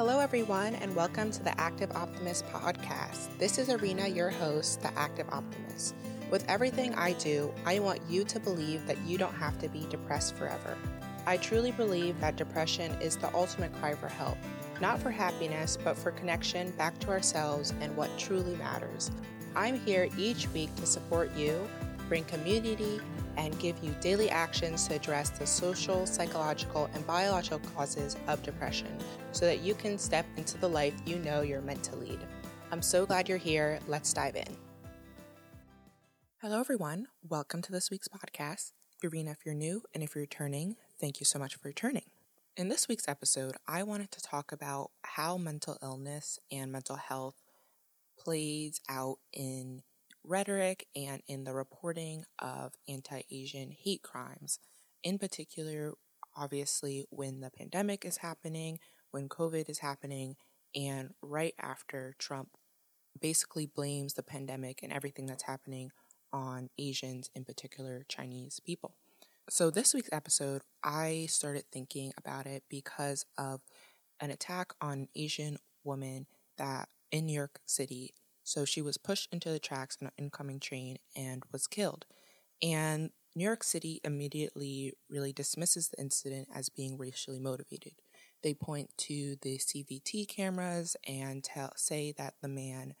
Hello, everyone, and welcome to the Active Optimist podcast. This is Irina, your host, the Active Optimist. With everything I do, I want you to believe that you don't have to be depressed forever. I truly believe that depression is the ultimate cry for help, not for happiness, but for connection back to ourselves and what truly matters. I'm here each week to support you, bring community, and give you daily actions to address the social, psychological, and biological causes of depression so that you can step into the life you know you're meant to lead. I'm so glad you're here. Let's dive in. Hello, everyone. Welcome to this week's podcast. Irina, if you're new and if you're returning, thank you so much for returning. In this week's episode, I wanted to talk about how mental illness and mental health plays out in rhetoric and in the reporting of anti Asian hate crimes. In particular, obviously, when the pandemic is happening, when COVID is happening, and right after Trump basically blames the pandemic and everything that's happening on Asians, in particular Chinese people. So, this week's episode, I started thinking about it because of an attack on Asian woman that in New York City so she was pushed into the tracks on an incoming train and was killed. And New York City immediately really dismisses the incident as being racially motivated. They point to the CVT cameras and tell, say that the man,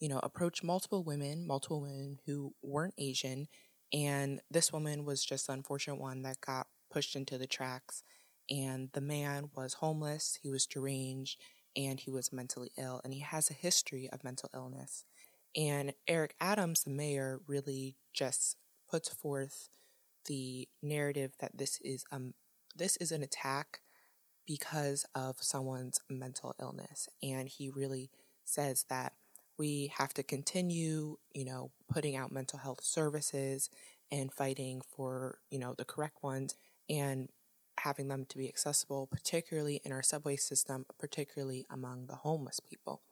you know, approached multiple women, multiple women who weren't Asian, and this woman was just the unfortunate one that got pushed into the tracks. And the man was homeless, he was deranged, and he was mentally ill, and he has a history of mental illness. And Eric Adams, the mayor, really just puts forth the narrative that this is um this is an attack because of someone's mental illness, and he really says that we have to continue, you know, putting out mental health services and fighting for, you know, the correct ones and having them to be accessible, particularly in our subway system, particularly among the homeless people.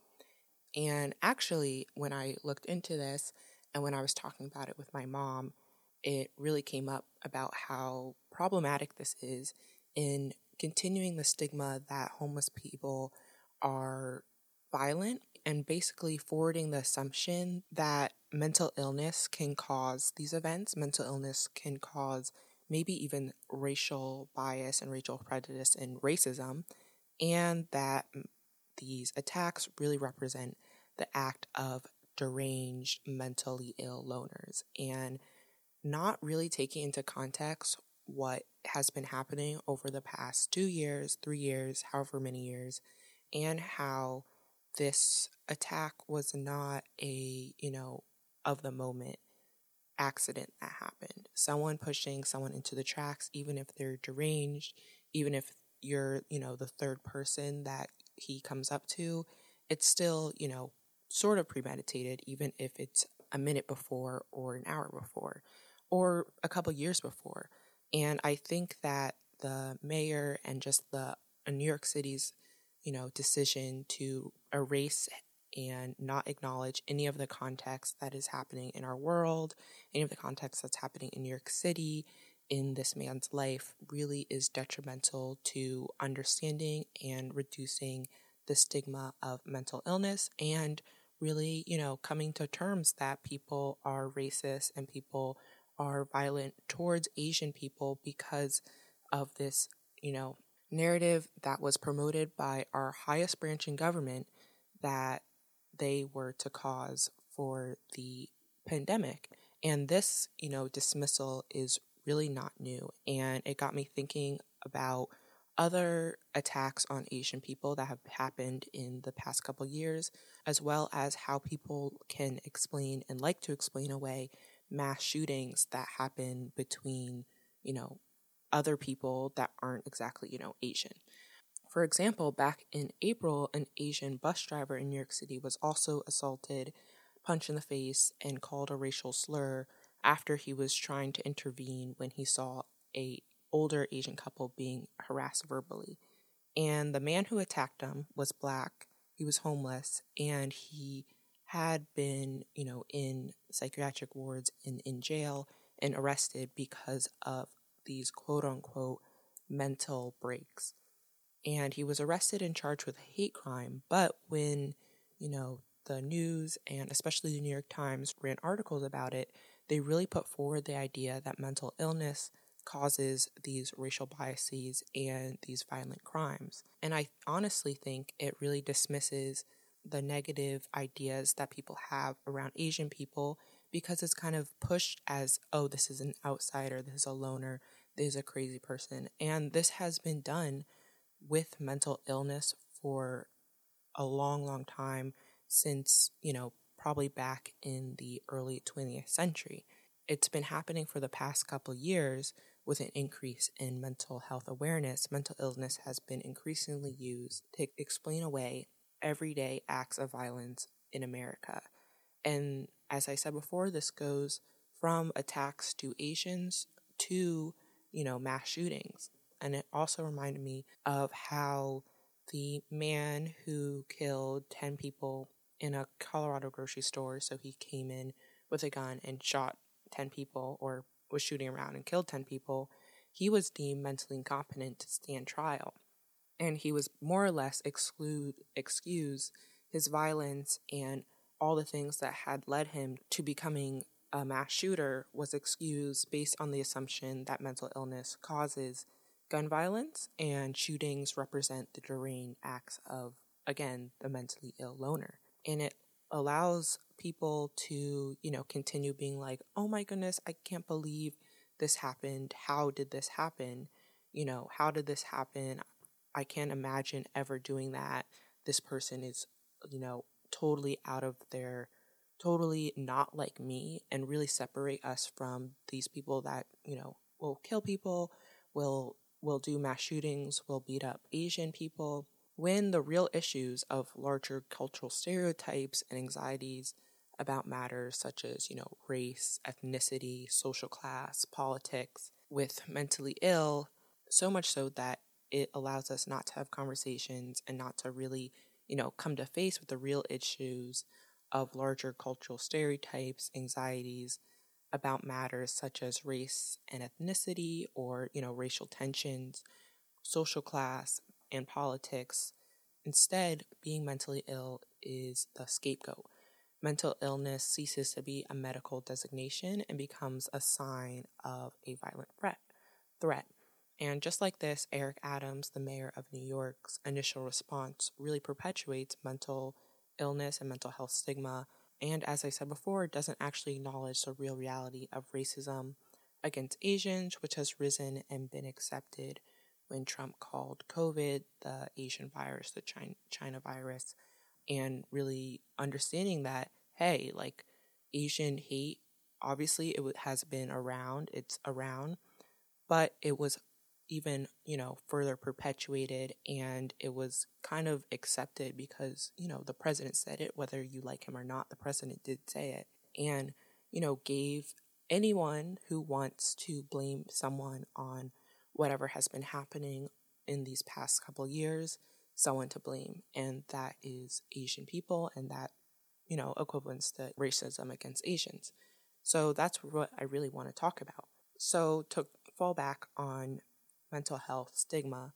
And actually, when I looked into this and when I was talking about it with my mom, it really came up about how problematic this is in continuing the stigma that homeless people are violent and basically forwarding the assumption that mental illness can cause these events. Mental illness can cause maybe even racial bias and racial prejudice and racism, and that these attacks really represent the act of deranged, mentally ill loners, and not really taking into context what has been happening over the past two years, three years, however many years, and how this attack was not a, you know, of the moment accident that happened. Someone pushing someone into the tracks, even if they're deranged, even if you're, you know, the third person that he comes up to, it's still, you know, sort of premeditated, even if it's a minute before or an hour before or a couple years before. And I think that the mayor and just the uh, New York City's, you know, decision to erase and not acknowledge any of the context that is happening in our world, any of the context that's happening in New York City, in this man's life, really is detrimental to understanding and reducing the stigma of mental illness and really, you know, coming to terms that people are racist and people are violent towards Asian people because of this, you know, narrative that was promoted by our highest branch in government that they were to cause for the pandemic. And this, you know, dismissal is really not new. And it got me thinking about other attacks on Asian people that have happened in the past couple years, as well as how people can explain and like to explain away mass shootings that happen between, you know, other people that aren't exactly, you know, Asian. For example, back in April, an Asian bus driver in New York City was also assaulted, punched in the face, and called a racial slur after he was trying to intervene when he saw a older Asian couple being harassed verbally. And the man who attacked him was black. He was homeless and he had been, you know, in psychiatric wards and in jail and arrested because of these quote unquote mental breaks. And he was arrested and charged with a hate crime. But when, you know, the news and especially the New York Times ran articles about it, they really put forward the idea that mental illness causes these racial biases and these violent crimes. And I honestly think it really dismisses the negative ideas that people have around Asian people because it's kind of pushed as, oh, this is an outsider, this is a loner, this is a crazy person. And this has been done with mental illness for a long, long time since, you know, probably back in the early 20th century. It's been happening for the past couple years with an increase in mental health awareness. Mental illness has been increasingly used to explain away everyday acts of violence in America. And as I said before, this goes from attacks to Asians to, you know, mass shootings. And it also reminded me of how the man who killed 10 people in a Colorado grocery store, so he came in with a gun and shot 10 people or was shooting around and killed 10 people, he was deemed mentally incompetent to stand trial. And he was more or less exclude excuse his violence and all the things that had led him to becoming a mass shooter was excused based on the assumption that mental illness causes gun violence and shootings represent the deranged acts of, again, the mentally ill loner. And it allows people to, you know, continue being like, oh my goodness, I can't believe this happened. How did this happen? You know, how did this happen? I can't imagine ever doing that. This person is, you know, totally out of their, totally not like me, and really separate us from these people that, you know, will kill people, will will do mass shootings, will beat up Asian people, when the real issues of larger cultural stereotypes and anxieties about matters such as, you know, race, ethnicity, social class, politics with mentally ill, so much so that it allows us not to have conversations and not to really, you know, come to face with the real issues of larger cultural stereotypes, anxieties, about matters such as race and ethnicity or, you know, racial tensions, social class, and politics. Instead, being mentally ill is the scapegoat. Mental illness ceases to be a medical designation and becomes a sign of a violent threat. Threat. And just like this, Eric Adams, the mayor of New York's initial response really perpetuates mental illness and mental health stigma and as I said before, doesn't actually acknowledge the real reality of racism against Asians, which has risen and been accepted when Trump called COVID the Asian virus, the China, China virus, and really understanding that, hey, like Asian hate, obviously it has been around, it's around, but it was even, you know, further perpetuated and it was kind of accepted because, you know, the president said it, whether you like him or not, the president did say it. And, you know, gave anyone who wants to blame someone on whatever has been happening in these past couple years someone to blame and that is asian people and that you know equivalents to racism against asians so that's what i really want to talk about so to fall back on mental health stigma.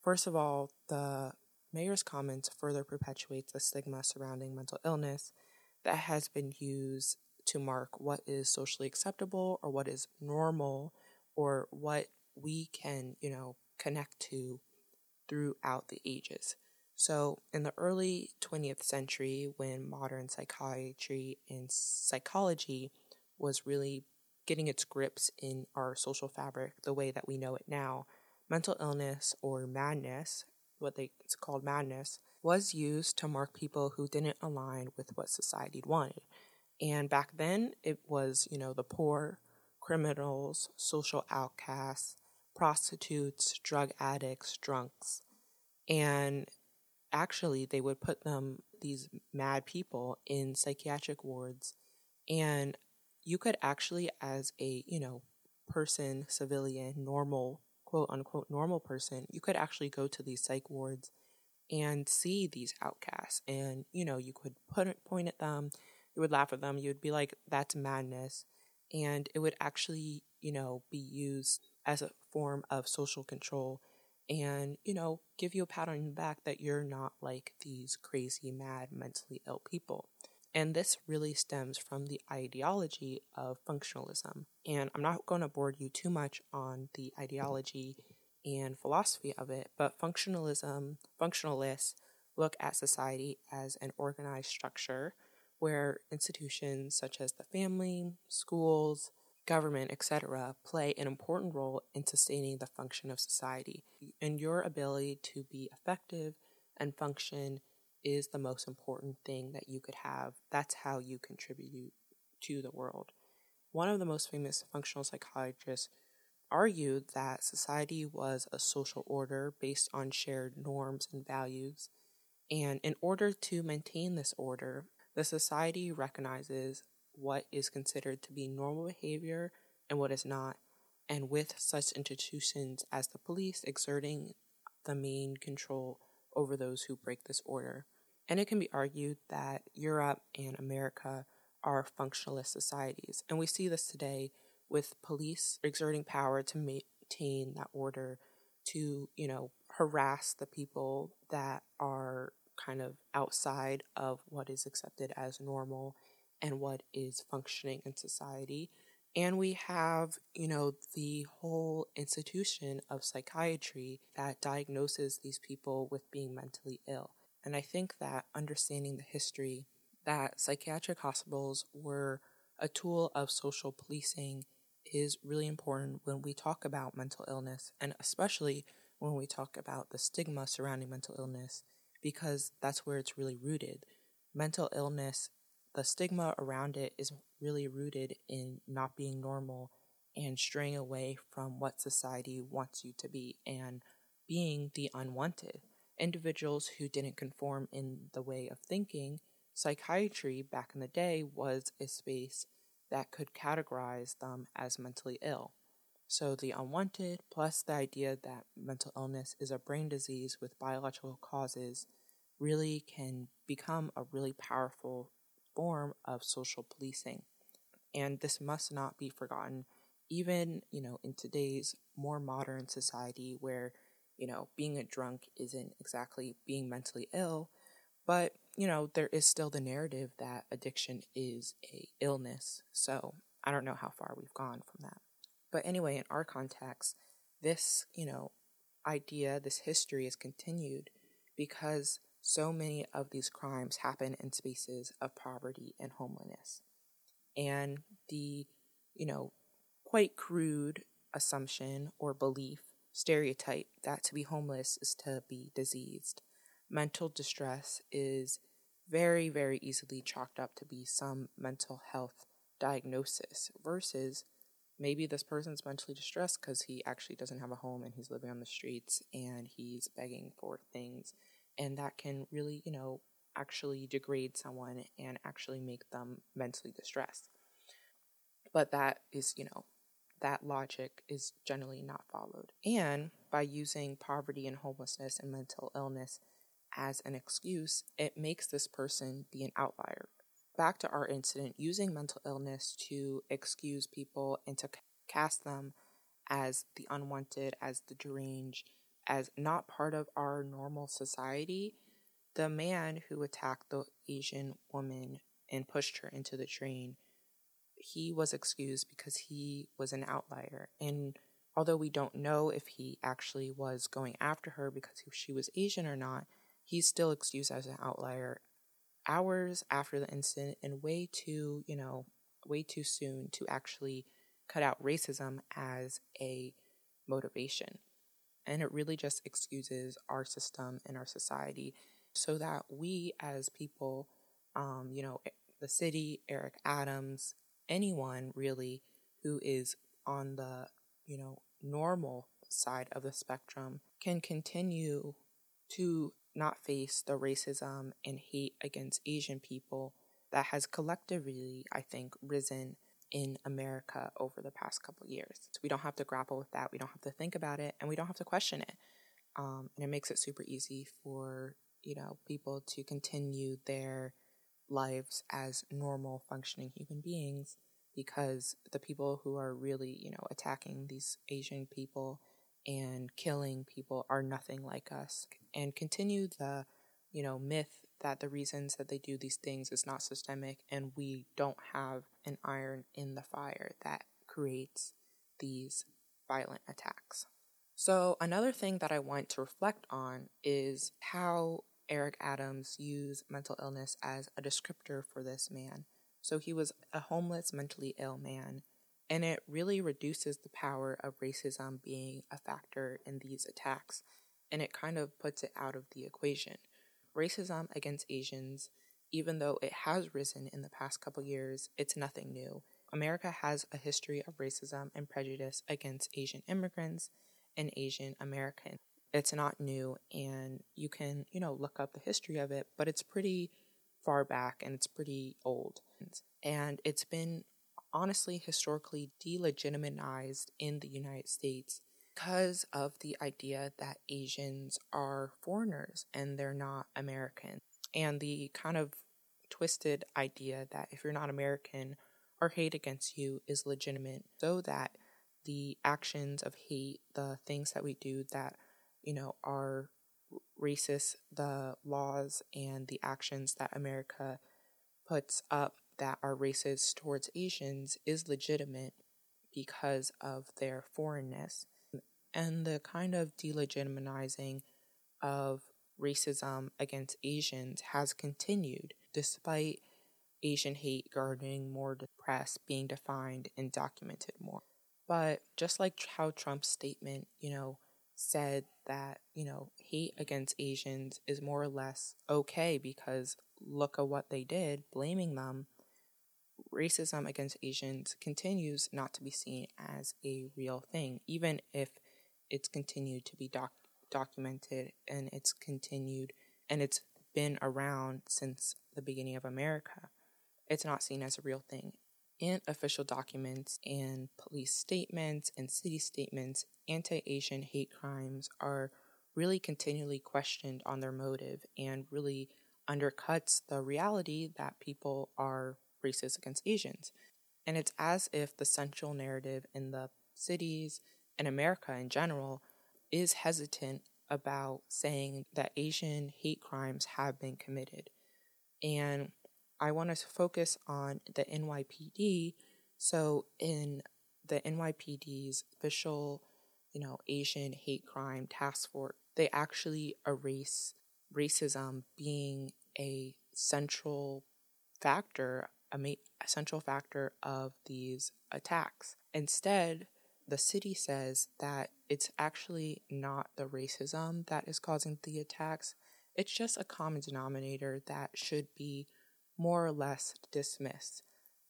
First of all, the mayor's comments further perpetuates the stigma surrounding mental illness that has been used to mark what is socially acceptable or what is normal or what we can, you know, connect to throughout the ages. So, in the early 20th century, when modern psychiatry and psychology was really getting its grips in our social fabric the way that we know it now, mental illness or madness, what they it's called madness, was used to mark people who didn't align with what society wanted. And back then, it was, you know, the poor, criminals, social outcasts, prostitutes, drug addicts, drunks. And actually, they would put them, these mad people, in psychiatric wards. And you could actually, as a, you know, person, civilian, normal quote unquote normal person, you could actually go to these psych wards and see these outcasts. And, you know, you could put point at them, you would laugh at them, you would be like, that's madness. And it would actually, you know, be used as a form of social control and, you know, give you a pat on the back that you're not like these crazy, mad, mentally ill people. And this really stems from the ideology of functionalism. And I'm not going to bore you too much on the ideology and philosophy of it, but functionalism, functionalists look at society as an organized structure where institutions such as the family, schools, government, etc., play an important role in sustaining the function of society. And your ability to be effective and function is the most important thing that you could have. That's how you contribute to the world. One of the most famous functional psychologists argued that society was a social order based on shared norms and values. And in order to maintain this order, the society recognizes what is considered to be normal behavior and what is not, and with such institutions as the police exerting the main control over those who break this order. And it can be argued that Europe and America are functionalist societies. And we see this today with police exerting power to maintain that order, to, you know, harass the people that are kind of outside of what is accepted as normal and what is functioning in society. And we have, you know, the whole institution of psychiatry that diagnoses these people with being mentally ill. And I think that understanding the history that psychiatric hospitals were a tool of social policing is really important when we talk about mental illness, and especially when we talk about the stigma surrounding mental illness, because that's where it's really rooted. Mental illness, the stigma around it is really rooted in not being normal and straying away from what society wants you to be and being the unwanted individuals who didn't conform in the way of thinking, psychiatry back in the day was a space that could categorize them as mentally ill. So, the unwanted, plus the idea that mental illness is a brain disease with biological causes, really can become a really powerful form of social policing. And this must not be forgotten, even, you know, in today's more modern society where you know, being a drunk isn't exactly being mentally ill, but you know, there is still the narrative that addiction is a illness. So, I don't know how far we've gone from that. But anyway, in our context, this, you know, idea, this history is continued because so many of these crimes happen in spaces of poverty and homelessness. And the, you know, quite crude assumption or belief stereotype that to be homeless is to be diseased. Mental distress is very, very easily chalked up to be some mental health diagnosis versus maybe this person's mentally distressed because he actually doesn't have a home and he's living on the streets and he's begging for things. And that can really, you know, actually degrade someone and actually make them mentally distressed. But that is, you know, that logic is generally not followed. And by using poverty and homelessness and mental illness as an excuse, it makes this person be an outlier. Back to our incident, using mental illness to excuse people and to cast them as the unwanted, as the deranged, as not part of our normal society. The man who attacked the Asian woman and pushed her into the train he was excused because he was an outlier. And although we don't know if he actually was going after her because she was Asian or not, he's still excused as an outlier hours after the incident and way too, you know, way too soon to actually cut out racism as a motivation. And it really just excuses our system and our society so that we as people, um, you know, the city, Eric Adams, anyone really who is on the, you know, normal side of the spectrum can continue to not face the racism and hate against Asian people that has collectively, I think, risen in America over the past couple years. So we don't have to grapple with that. We don't have to think about it, and we don't have to question it. Um, and it makes it super easy for you know people to continue their lives as normal functioning human beings because the people who are really, you know, attacking these Asian people and killing people are nothing like us and continue the you know myth that the reasons that they do these things is not systemic and we don't have an iron in the fire that creates these violent attacks. So, another thing that I want to reflect on is how Eric Adams used mental illness as a descriptor for this man. So, he was a homeless, mentally ill man, and it really reduces the power of racism being a factor in these attacks, and it kind of puts it out of the equation. Racism against Asians, even though it has risen in the past couple years, it's nothing new. America has a history of racism and prejudice against Asian immigrants and Asian Americans. It's not new, and you can, you know, look up the history of it, but it's pretty far back and it's pretty old. And it's been honestly historically delegitimized in the United States because of the idea that Asians are foreigners and they're not American. And the kind of twisted idea that if you're not American, our hate against you is legitimate, so that the actions of hate, the things that we do that, you know, are racist, the laws and the actions that America puts up that are racist towards Asians is legitimate because of their foreignness. And the kind of delegitimizing of racism against Asians has continued despite Asian hate garnering more press, being defined and documented more. But just like how Trump's statement, you know, said that, you know, hate against Asians is more or less okay because look at what they did, blaming them, racism against Asians continues not to be seen as a real thing, even if it's continued to be doc- documented and it's continued and it's been around since the beginning of America. It's not seen as a real thing in official documents and police statements and city statements, anti Asian hate crimes are really continually questioned on their motive and really undercuts the reality that people are racist against Asians. And it's as if the central narrative in the cities and America in general is hesitant about saying that Asian hate crimes have been committed. And I want to focus on the NYPD. So, in the NYPD's official, you know, Asian hate crime task force, they actually erase racism being a central factor, a, ma- a central factor of these attacks. Instead, the city says that it's actually not the racism that is causing the attacks. It's just a common denominator that should be more or less dismissed.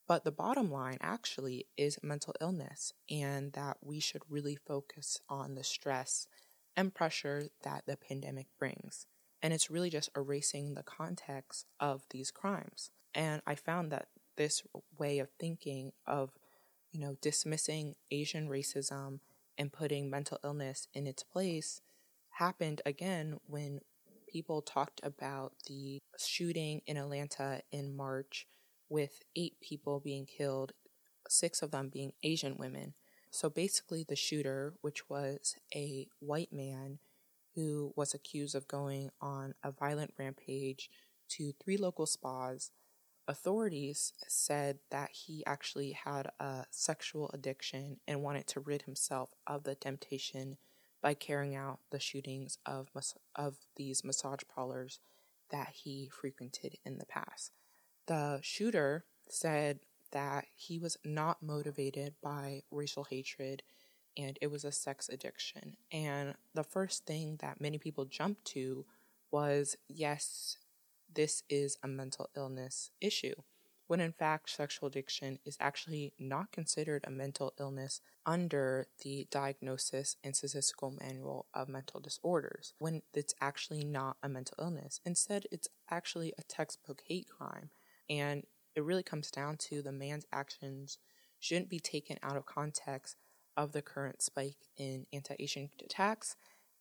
But the bottom line actually is mental illness, and that we should really focus on the stress and pressure that the pandemic brings. And it's really just erasing the context of these crimes. And I found that this way of thinking of, you know, dismissing Asian racism and putting mental illness in its place happened again when people talked about the shooting in Atlanta in March with eight people being killed, six of them being Asian women. So basically, the shooter, which was a white man who was accused of going on a violent rampage to three local spas, authorities said that he actually had a sexual addiction and wanted to rid himself of the temptation by carrying out the shootings of mas- of these massage parlors that he frequented in the past. The shooter said that he was not motivated by racial hatred and it was a sex addiction. And the first thing that many people jumped to was yes, this is a mental illness issue when in fact sexual addiction is actually not considered a mental illness under the Diagnosis and Statistical Manual of Mental Disorders, when it's actually not a mental illness. Instead, it's actually a textbook hate crime. And it really comes down to the man's actions shouldn't be taken out of context of the current spike in anti Asian attacks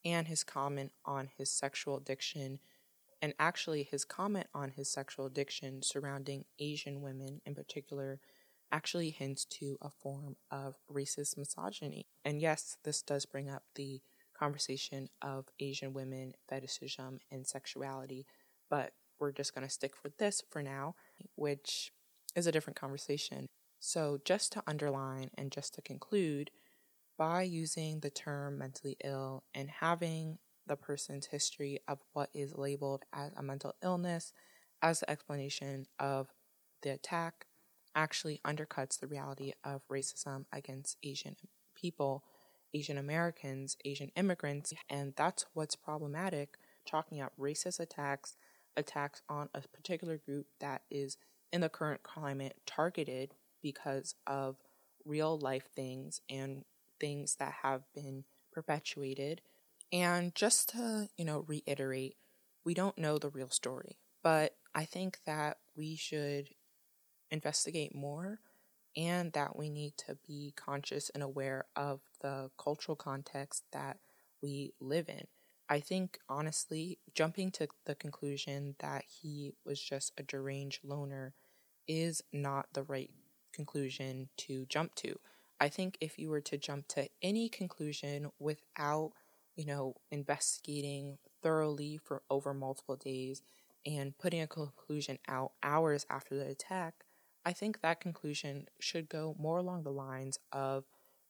and his comment on his sexual addiction and actually his comment on his sexual addiction surrounding Asian women in particular actually hints to a form of racist misogyny. And yes, this does bring up the conversation of Asian women, fetishism, and sexuality, but we're just going to stick with this for now, which is a different conversation. So, just to underline and just to conclude, by using the term mentally ill and having the person's history of what is labeled as a mental illness as the explanation of the attack actually undercuts the reality of racism against Asian people, Asian Americans, Asian immigrants, and that's what's problematic talking about racist attacks, attacks on a particular group that is in the current climate targeted because of real life things and things that have been perpetuated. And just to, you know, reiterate, we don't know the real story, but I think that we should investigate more and that we need to be conscious and aware of the cultural context that we live in. I think, honestly, jumping to the conclusion that he was just a deranged loner is not the right conclusion to jump to. I think if you were to jump to any conclusion without, you know, investigating thoroughly for over multiple days and putting a conclusion out hours after the attack, I think that conclusion should go more along the lines of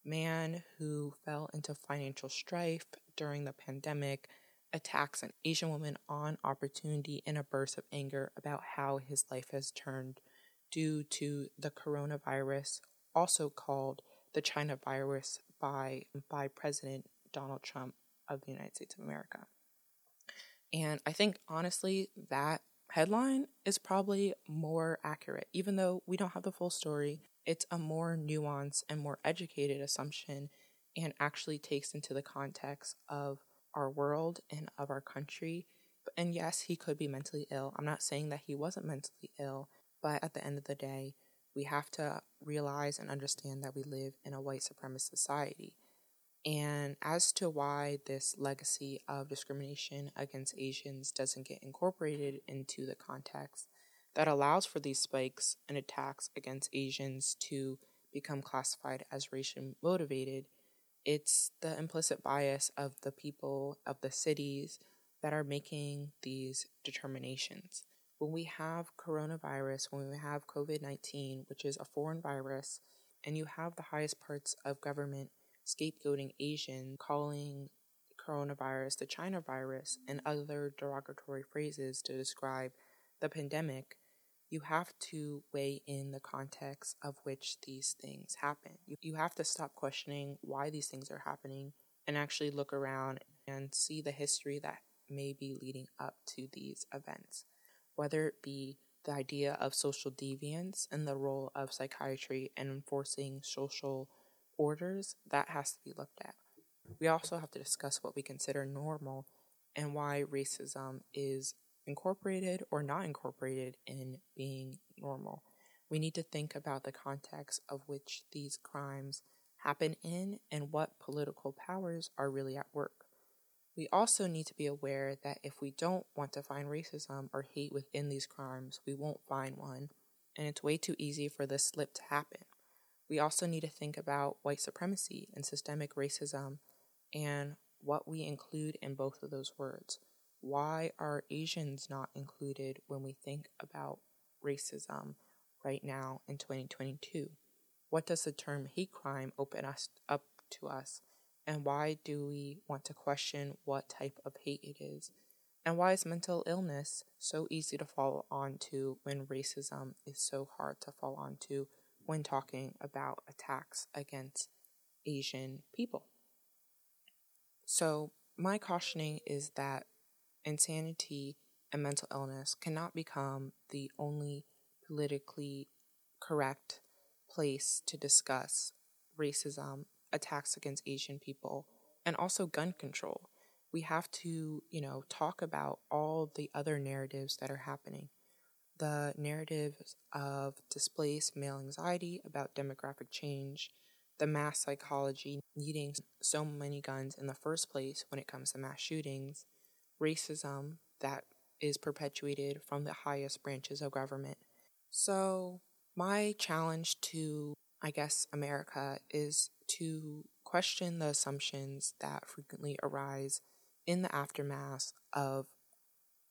man who fell into financial strife during the pandemic attacks an Asian woman on opportunity in a burst of anger about how his life has turned due to the coronavirus, also called the China virus by by President Donald Trump of the United States of America. And I think honestly that headline is probably more accurate. Even though we don't have the full story, it's a more nuanced and more educated assumption and actually takes into the context of our world and of our country. And yes, he could be mentally ill. I'm not saying that he wasn't mentally ill, but at the end of the day, we have to realize and understand that we live in a white supremacist society. And as to why this legacy of discrimination against Asians doesn't get incorporated into the context that allows for these spikes and attacks against Asians to become classified as racially motivated, it's the implicit bias of the people of the cities that are making these determinations. When we have coronavirus, when we have COVID 19, which is a foreign virus, and you have the highest parts of government scapegoating Asian, calling coronavirus the China virus, and other derogatory phrases to describe the pandemic, you have to weigh in the context of which these things happen. You, you have to stop questioning why these things are happening and actually look around and see the history that may be leading up to these events, whether it be the idea of social deviance and the role of psychiatry in enforcing social orders, that has to be looked at. We also have to discuss what we consider normal and why racism is incorporated or not incorporated in being normal. We need to think about the context of which these crimes happen in and what political powers are really at work. We also need to be aware that if we don't want to find racism or hate within these crimes, we won't find one, and it's way too easy for this slip to happen. We also need to think about white supremacy and systemic racism and what we include in both of those words. Why are Asians not included when we think about racism right now in 2022? What does the term hate crime open us up to us? And why do we want to question what type of hate it is? And why is mental illness so easy to fall onto when racism is so hard to fall onto when talking about attacks against Asian people. So, my cautioning is that insanity and mental illness cannot become the only politically correct place to discuss racism, attacks against Asian people, and also gun control. We have to, you know, talk about all the other narratives that are happening the narratives of displaced male anxiety about demographic change, the mass psychology needing so many guns in the first place when it comes to mass shootings, racism that is perpetuated from the highest branches of government. So, My challenge to, I guess, America is to question the assumptions that frequently arise in the aftermath of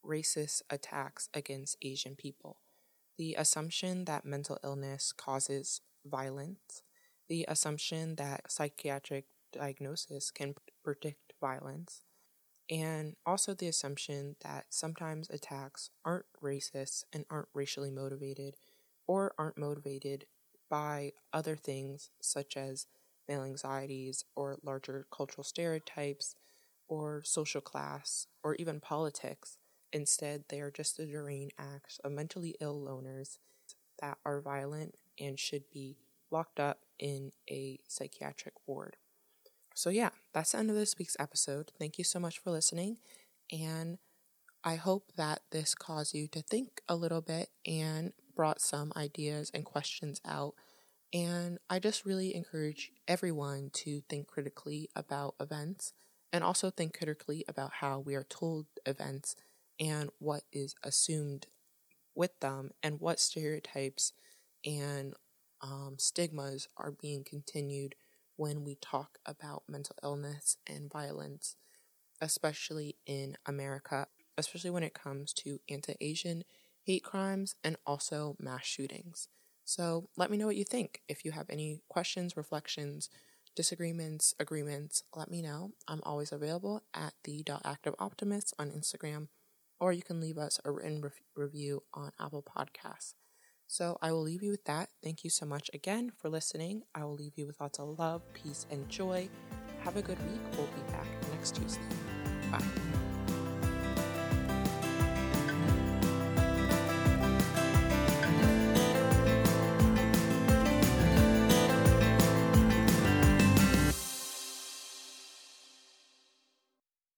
racist attacks against Asian people. The assumption that mental illness causes violence, the assumption that psychiatric diagnosis can predict violence, and also the assumption that sometimes attacks aren't racist and aren't racially motivated or aren't motivated by other things such as male anxieties or larger cultural stereotypes or social class or even politics. Instead, they are just the deranged acts of mentally ill loners that are violent and should be locked up in a psychiatric ward. So, yeah, that's the end of this week's episode. Thank you so much for listening. And I hope that this caused you to think a little bit and brought some ideas and questions out. And I just really encourage everyone to think critically about events and also think critically about how we are told events and what is assumed with them and what stereotypes and um, stigmas are being continued when we talk about mental illness and violence, especially in America, especially when it comes to anti Asian hate crimes and also mass shootings. So let me know what you think. If you have any questions, reflections, disagreements, agreements, let me know. I'm always available at the active optimist on Instagram, or you can leave us a written re- review on Apple Podcasts. So I will leave you with that. Thank you so much again for listening. I will leave you with lots of love, peace, and joy. Have a good week. We'll be back next Tuesday.